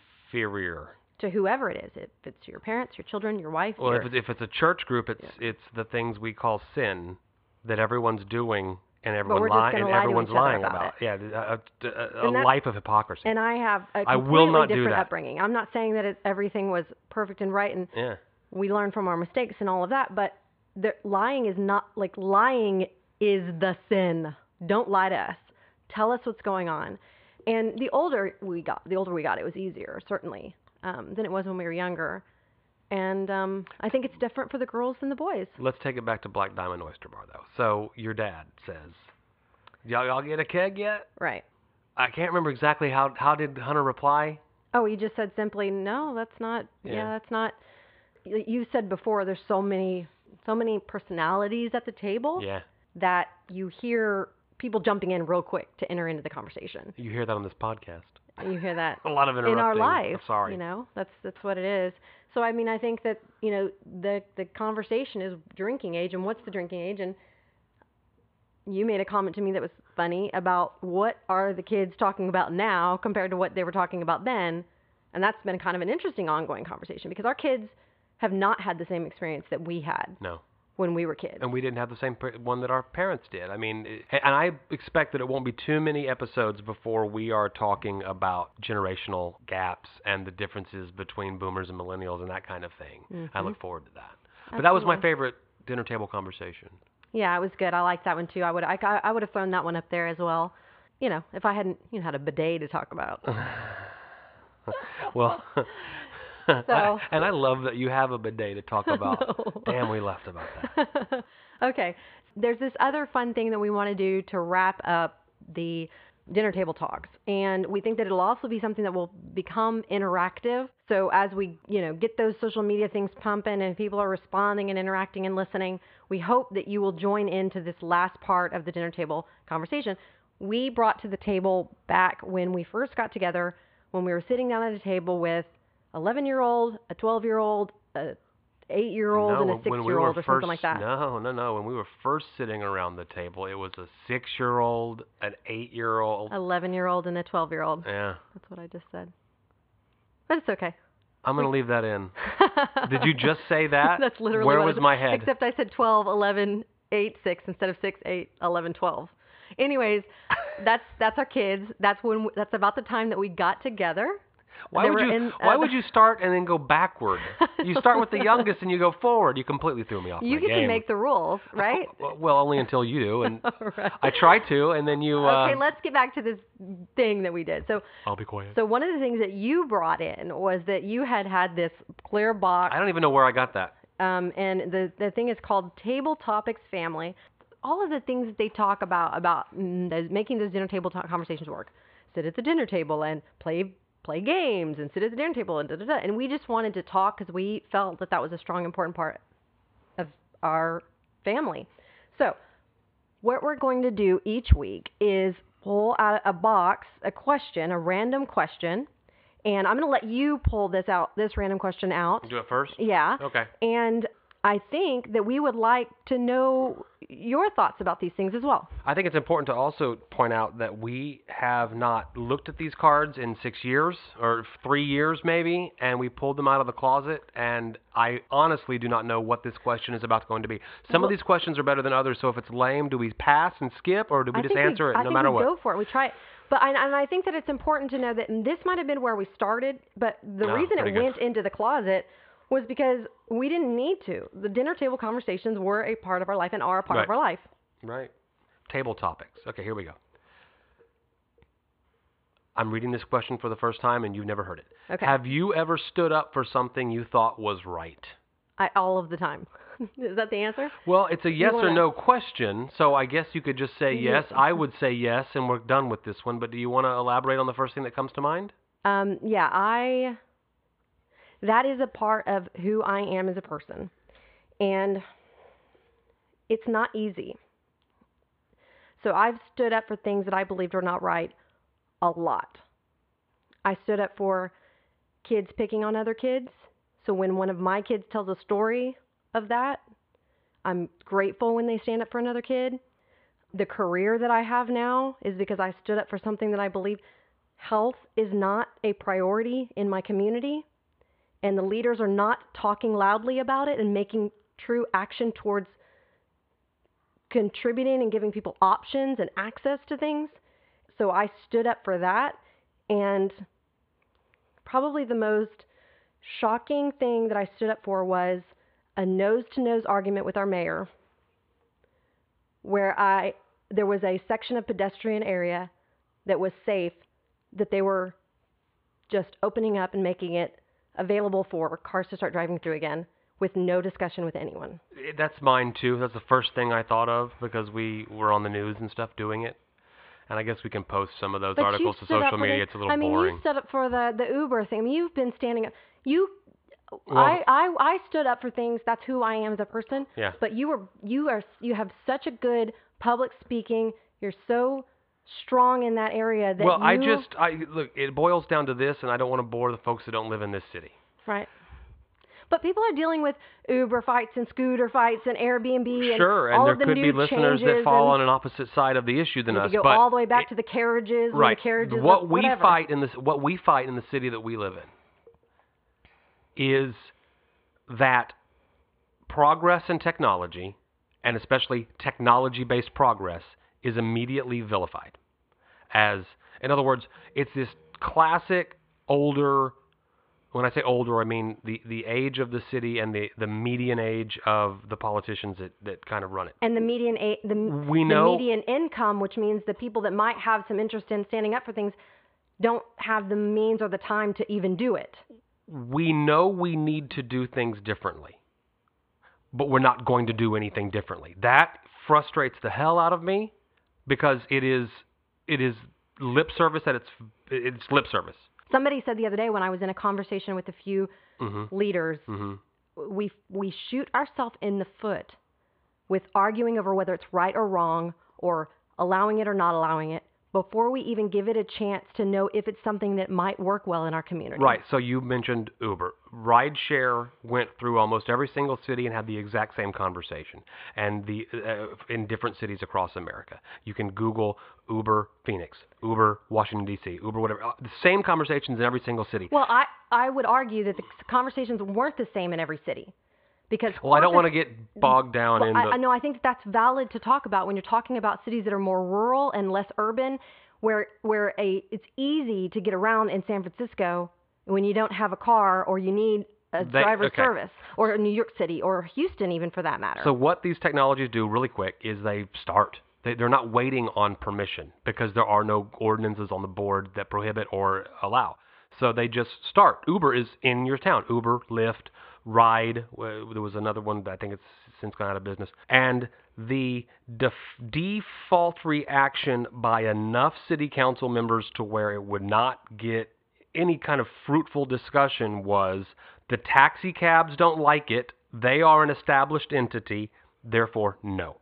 Speaker 2: To whoever it is. If it's your parents, your children, your wife,
Speaker 1: Well,
Speaker 2: your,
Speaker 1: if it's, if it's a church group, it's it's the things we call sin that everyone's doing and everyone lying and
Speaker 2: lie
Speaker 1: everyone's lying
Speaker 2: about
Speaker 1: Yeah, a, a, a,
Speaker 2: that-
Speaker 1: life of hypocrisy.
Speaker 2: and I have a completely
Speaker 1: will not do
Speaker 2: different
Speaker 1: that.
Speaker 2: upbringing. I'm not saying that it, everything was perfect and right and
Speaker 1: yeah.
Speaker 2: we learn from our mistakes and all of that, but the, lying is not like lying is the sin. Don't lie to us. Tell us what's going on. And the older we got, the older we got, it was easier certainly um, than it was when we were younger. And um, I think it's different for the girls than the boys.
Speaker 1: Let's take it back to Black Diamond Oyster Bar though. So your dad says, "Y'all, y'all get a keg yet?"
Speaker 2: Right.
Speaker 1: I can't remember exactly how how did Hunter reply.
Speaker 2: Oh, he just said simply, no, that's not. Yeah,
Speaker 1: Yeah.
Speaker 2: that's not. You said before, there's so many, so many personalities at the table
Speaker 1: Yeah,
Speaker 2: that you hear people jumping in real quick to enter into the conversation.
Speaker 1: you hear that on this podcast.
Speaker 2: You hear that
Speaker 1: A lot of
Speaker 2: in
Speaker 1: interrupting.
Speaker 2: our
Speaker 1: I'm sorry.
Speaker 2: You know, that's that's what it is. So I mean, I think that you know the the conversation is drinking age and what's the drinking age and you made a comment to me that was funny about what are the kids talking about now compared to what they were talking about then, and that's been kind of an interesting ongoing conversation because our kids have not had the same experience that we had
Speaker 1: No.
Speaker 2: When we were kids.
Speaker 1: and we didn't have the same one that our parents did. I mean, and I expect that it won't be too many episodes before we are talking about generational gaps and the differences between boomers and millennials and that kind of thing. I look forward to that. But that was my
Speaker 2: Mm-hmm.
Speaker 1: Favorite dinner table conversation.
Speaker 2: Yeah, it was good. I liked that one too. I would I, I would have thrown that one up there as well. You know, if I hadn't you know had a bidet to talk about.
Speaker 1: well,
Speaker 2: So-
Speaker 1: and I love that you have a bidet to talk about.
Speaker 2: No.
Speaker 1: Damn, we left about that.
Speaker 2: okay. There's this other fun thing that we want to do to wrap up the dinner table talks. And we think that it'll also be something that will become interactive. So as we, you know, get those social media things pumping and people are responding and interacting and listening, we hope that you will join into this last part of the dinner table conversation. We brought to the table back when we first got together, when we were sitting down at a table with 11 year old, a 12 year old, a 8 year old,
Speaker 1: no,
Speaker 2: and a
Speaker 1: when
Speaker 2: 6
Speaker 1: we
Speaker 2: year old, or something like that.
Speaker 1: No, no, no. When we were first sitting around the table, it was a six-year-old, an eight-year-old.
Speaker 2: 11 year old and a 12 year old.
Speaker 1: Yeah,
Speaker 2: That's what I just said. But it's okay.
Speaker 1: I'm gonna leave that in. Did you just say that?
Speaker 2: That's literally
Speaker 1: Where was my head?
Speaker 2: Except I said 12, 11, 8, 6 instead of 6, 8, 11, 12. Anyways, that's that's our kids. That's when that's about the time that we got together.
Speaker 1: Why would you?
Speaker 2: in,
Speaker 1: why
Speaker 2: uh,
Speaker 1: would you start and then go backward? You start with the youngest and you go forward. You completely threw me off
Speaker 2: You get
Speaker 1: game.
Speaker 2: to make the rules, right?
Speaker 1: Well, well, only until you do, and
Speaker 2: Right.
Speaker 1: I try to, and then you. Uh,
Speaker 2: okay, let's get back to this thing that we did. So,
Speaker 1: I'll be quiet.
Speaker 2: so one of the things that you brought in was that you had had this clear box
Speaker 1: I don't even know where I got that.
Speaker 2: um, and the the thing is called Table Topics Family. All of the things that they talk about about mm, those, making those dinner table talk conversations work. Sit at the dinner table and play play games, and sit at the dinner table and da da da. And we just wanted to talk because we felt that that was a strong, important part of our family. So, what we're going to do each week is pull out a box, a question, a random question, and I'm going to let you pull this out, this random question out.
Speaker 1: Do it first.
Speaker 2: Yeah.
Speaker 1: Okay.
Speaker 2: And I think that we would like to know your thoughts about these things as well.
Speaker 1: I think it's important to also point out that we have not looked at these cards in six years or three years maybe, and we pulled them out of the closet. And I honestly do not know what this question is about going to be. Some of these questions are better than others. So if it's lame, do we pass and skip, or do we
Speaker 2: I
Speaker 1: just answer
Speaker 2: we,
Speaker 1: it
Speaker 2: I
Speaker 1: no
Speaker 2: think
Speaker 1: matter
Speaker 2: we
Speaker 1: what?
Speaker 2: go for it. We try it. But I, and I think that it's important to know that this might have been where we started, but the
Speaker 1: No,
Speaker 2: reason it
Speaker 1: good.
Speaker 2: went into the closet was because we didn't need to. The dinner table conversations were a part of our life and are a part of our life.
Speaker 1: Right. Table topics. Okay, here we go. I'm reading this question for the first time, and you've never heard it.
Speaker 2: Okay.
Speaker 1: Have you ever stood up for something you thought was right?
Speaker 2: I, all of the time. Is that the answer?
Speaker 1: Well, it's a yes or no question, so I guess you could just say yes. I would say yes, and we're done with this one. But do you want to elaborate on the first thing that comes to mind?
Speaker 2: Um, yeah, I. That is a part of who I am as a person, and it's not easy. So I've stood up for things that I believed were not right a lot. I stood up for kids picking on other kids. So when one of my kids tells a story of that, I'm grateful when they stand up for another kid. the career that I have now is because I stood up for something that I believe health is not a priority in my community, and the leaders are not talking loudly about it and making true action towards contributing and giving people options and access to things. So I stood up for that, and probably the most shocking thing that I stood up for was a nose to nose argument with our mayor where I there was a section of pedestrian area that was safe that they were just opening up and making it available for cars to start driving through again with no discussion with anyone.
Speaker 1: Eh, That's mine too. That's the first thing I thought of because we were on the news and stuff doing it. And I guess we can post some of those
Speaker 2: But
Speaker 1: articles to social
Speaker 2: for the-
Speaker 1: media. It's a little
Speaker 2: I mean,
Speaker 1: boring.
Speaker 2: you stood up for the the Uber thing. I mean, you've been standing up. You,
Speaker 1: Well-
Speaker 2: I, I, I stood up for things. That's who I am as a person.
Speaker 1: Yeah.
Speaker 2: But you were, you are, you have such a good public speaking. You're so strong in that area that
Speaker 1: well,
Speaker 2: you,
Speaker 1: I just I look. It boils down to this, and I don't want to bore the folks that don't live in this city.
Speaker 2: right. But people are dealing with Uber fights and scooter fights and Airbnb and
Speaker 1: Sure, and
Speaker 2: all
Speaker 1: there
Speaker 2: of the
Speaker 1: could be
Speaker 2: new
Speaker 1: listeners that fall on an opposite side of the issue than us.
Speaker 2: go
Speaker 1: but
Speaker 2: all the way back
Speaker 1: it-
Speaker 2: to the carriages,
Speaker 1: right.
Speaker 2: the carriages,
Speaker 1: what we
Speaker 2: whatever.
Speaker 1: fight in this, what we fight in the city that we live in, is that progress in technology, and especially technology-based progress, is immediately vilified. As, in other words, it's this classic older. When I say older, I mean the, the age of the city and the, the median age of the politicians that, that kind of run it.
Speaker 2: and the median a- the,
Speaker 1: We
Speaker 2: the
Speaker 1: know-
Speaker 2: median income, which means the people that might have some interest in standing up for things, don't have the means or the time to even do it.
Speaker 1: we know we need to do things differently, but we're not going to do anything differently. That frustrates the hell out of me because it is it is lip service at its it's lip service.
Speaker 2: Somebody said the other day when I was in a conversation with a few
Speaker 1: Mhm.
Speaker 2: leaders,
Speaker 1: Mhm.
Speaker 2: we we shoot ourselves in the foot with arguing over whether it's right or wrong or allowing it or not allowing it before we even give it a chance to know if it's something that might work well in our community.
Speaker 1: Right. So you mentioned Uber. Rideshare went through almost every single city and had the exact same conversation, and the uh, in different cities across America. You can Google Uber Phoenix, Uber Washington D.C., Uber whatever. uh, The same conversations in every single city.
Speaker 2: Well, I I would argue that the conversations weren't the same in every city. Because
Speaker 1: Well, I don't want to get bogged down
Speaker 2: Well,
Speaker 1: in
Speaker 2: I,
Speaker 1: the.
Speaker 2: I know. I think that that's valid to talk about when you're talking about cities that are more rural and less urban, where where a it's easy to get around in San Francisco when you don't have a car or you need a
Speaker 1: They-
Speaker 2: driver's
Speaker 1: okay.
Speaker 2: service, or New York City or Houston, even for that matter.
Speaker 1: So what these technologies do really quick is they start. They, they're not waiting on permission because there are no ordinances on the board that prohibit or allow. So they just start. Uber is in your town. Uber, Lyft, Ride. There was another one that I think it's since gone out of business. And the def- default reaction by enough city council members to where it would not get any kind of fruitful discussion was the taxi cabs don't like it. They are an established entity, therefore, no.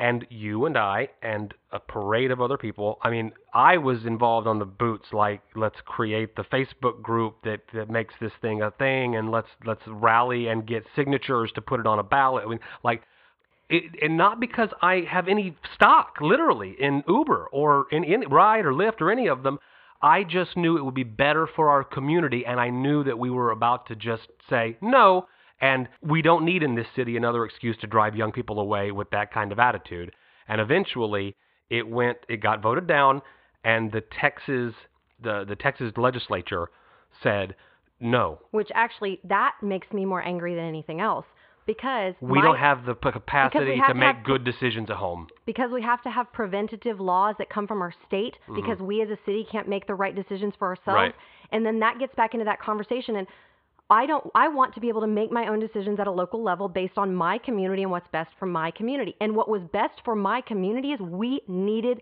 Speaker 1: And you and I and a parade of other people. I mean, I was involved on the boots. Like, let's create the Facebook group that, that makes this thing a thing, and let's let's rally and get signatures to put it on a ballot. I mean, like, it, and not because I have any stock, literally, in Uber or in, in Ride or Lyft or any of them. I just knew it would be better for our community, and I knew that we were about to just say no, and we don't need in this city another excuse to drive young people away with that kind of attitude. And eventually, it went, it got voted down, and the Texas, the the Texas legislature said no.
Speaker 2: Which actually that makes me more angry than anything else because
Speaker 1: We
Speaker 2: my-
Speaker 1: don't have the capacity
Speaker 2: have
Speaker 1: to
Speaker 2: to
Speaker 1: make
Speaker 2: have-
Speaker 1: good decisions at home.
Speaker 2: because we have to have preventative laws that come from our state
Speaker 1: Mm-hmm.
Speaker 2: because we as a city can't make the right decisions for ourselves
Speaker 1: Right.
Speaker 2: and then that gets back into that conversation and I don't I want to be able to make my own decisions at a local level based on my community and what's best for my community. And what was best for my community is we needed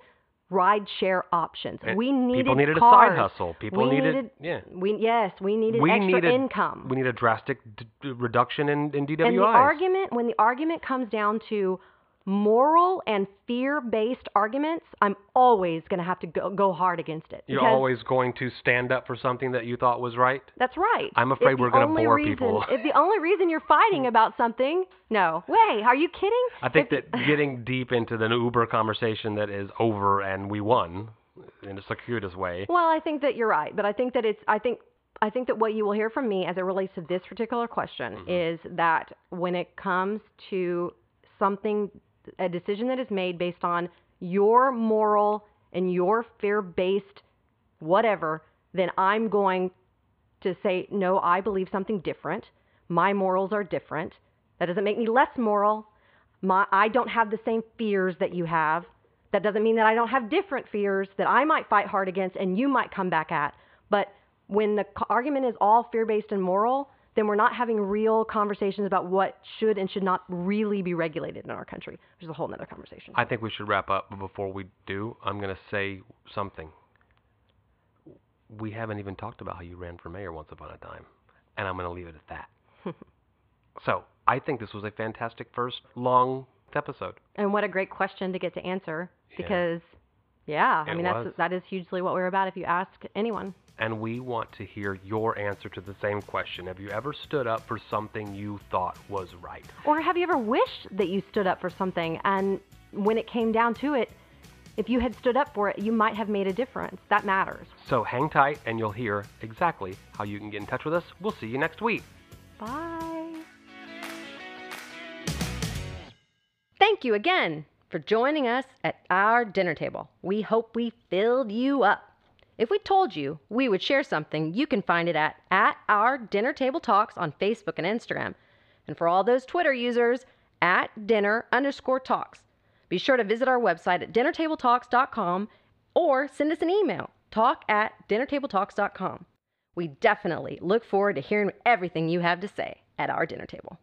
Speaker 2: ride share options.
Speaker 1: And
Speaker 2: we needed
Speaker 1: people needed
Speaker 2: cars.
Speaker 1: a side hustle. People
Speaker 2: we
Speaker 1: needed, yeah.
Speaker 2: we yes, we needed
Speaker 1: we
Speaker 2: extra
Speaker 1: needed
Speaker 2: income.
Speaker 1: We need a drastic d- d- reduction in, in DWIs.
Speaker 2: And the argument, when the argument comes down to moral and fear based arguments, I'm always going to have to go, go hard against it.
Speaker 1: You're always going to stand up for something that you thought was right.
Speaker 2: That's right.
Speaker 1: I'm afraid
Speaker 2: If
Speaker 1: we're gonna bore
Speaker 2: reason-
Speaker 1: people.
Speaker 2: If the only reason you're fighting about something, no. Wait, are you kidding?
Speaker 1: I think
Speaker 2: If-
Speaker 1: that getting deep into the Uber conversation that is over and we won in a circuitous way.
Speaker 2: Well, I think that you're right, but I think that it's I think I think that what you will hear from me as it relates to this particular question mm-hmm. is that when it comes to something a decision that is made based on your moral and your fear-based whatever, then I'm going to say no, I believe something different. My morals are different. That doesn't make me less moral. My I don't have the same fears that you have. That doesn't mean that I don't have different fears that I might fight hard against and you might come back at. But when the argument is all fear based and moral, then we're not having real conversations about what should and should not really be regulated in our country, which is a whole other conversation.
Speaker 1: I think we should wrap up, but before we do, I'm going to say something. We haven't even talked about how you ran for mayor once upon a time, and I'm going to leave it at that. so, I think this was a fantastic first long episode.
Speaker 2: and what a great question to get to answer because, yeah, I mean,
Speaker 1: was.
Speaker 2: that's, that is hugely what we're about if you ask anyone.
Speaker 1: And we want to hear your answer to the same question. Have you ever stood up for something you thought was right?
Speaker 2: Or have you ever wished that you stood up for something and when it came down to it, if you had stood up for it, you might have made a difference? That matters.
Speaker 1: So hang tight and you'll hear exactly how you can get in touch with us. We'll see you next week.
Speaker 2: Bye. Thank you again for joining us at our dinner table. We hope we filled you up. If we told you we would share something, you can find it at, at our dinner table talks on Facebook and Instagram. And for all those Twitter users, at dinner underscore talks. Be sure to visit our website at dinnertabletalks.com or send us an email, talk at dinnertabletalks.com. We definitely look forward to hearing everything you have to say at our dinner table.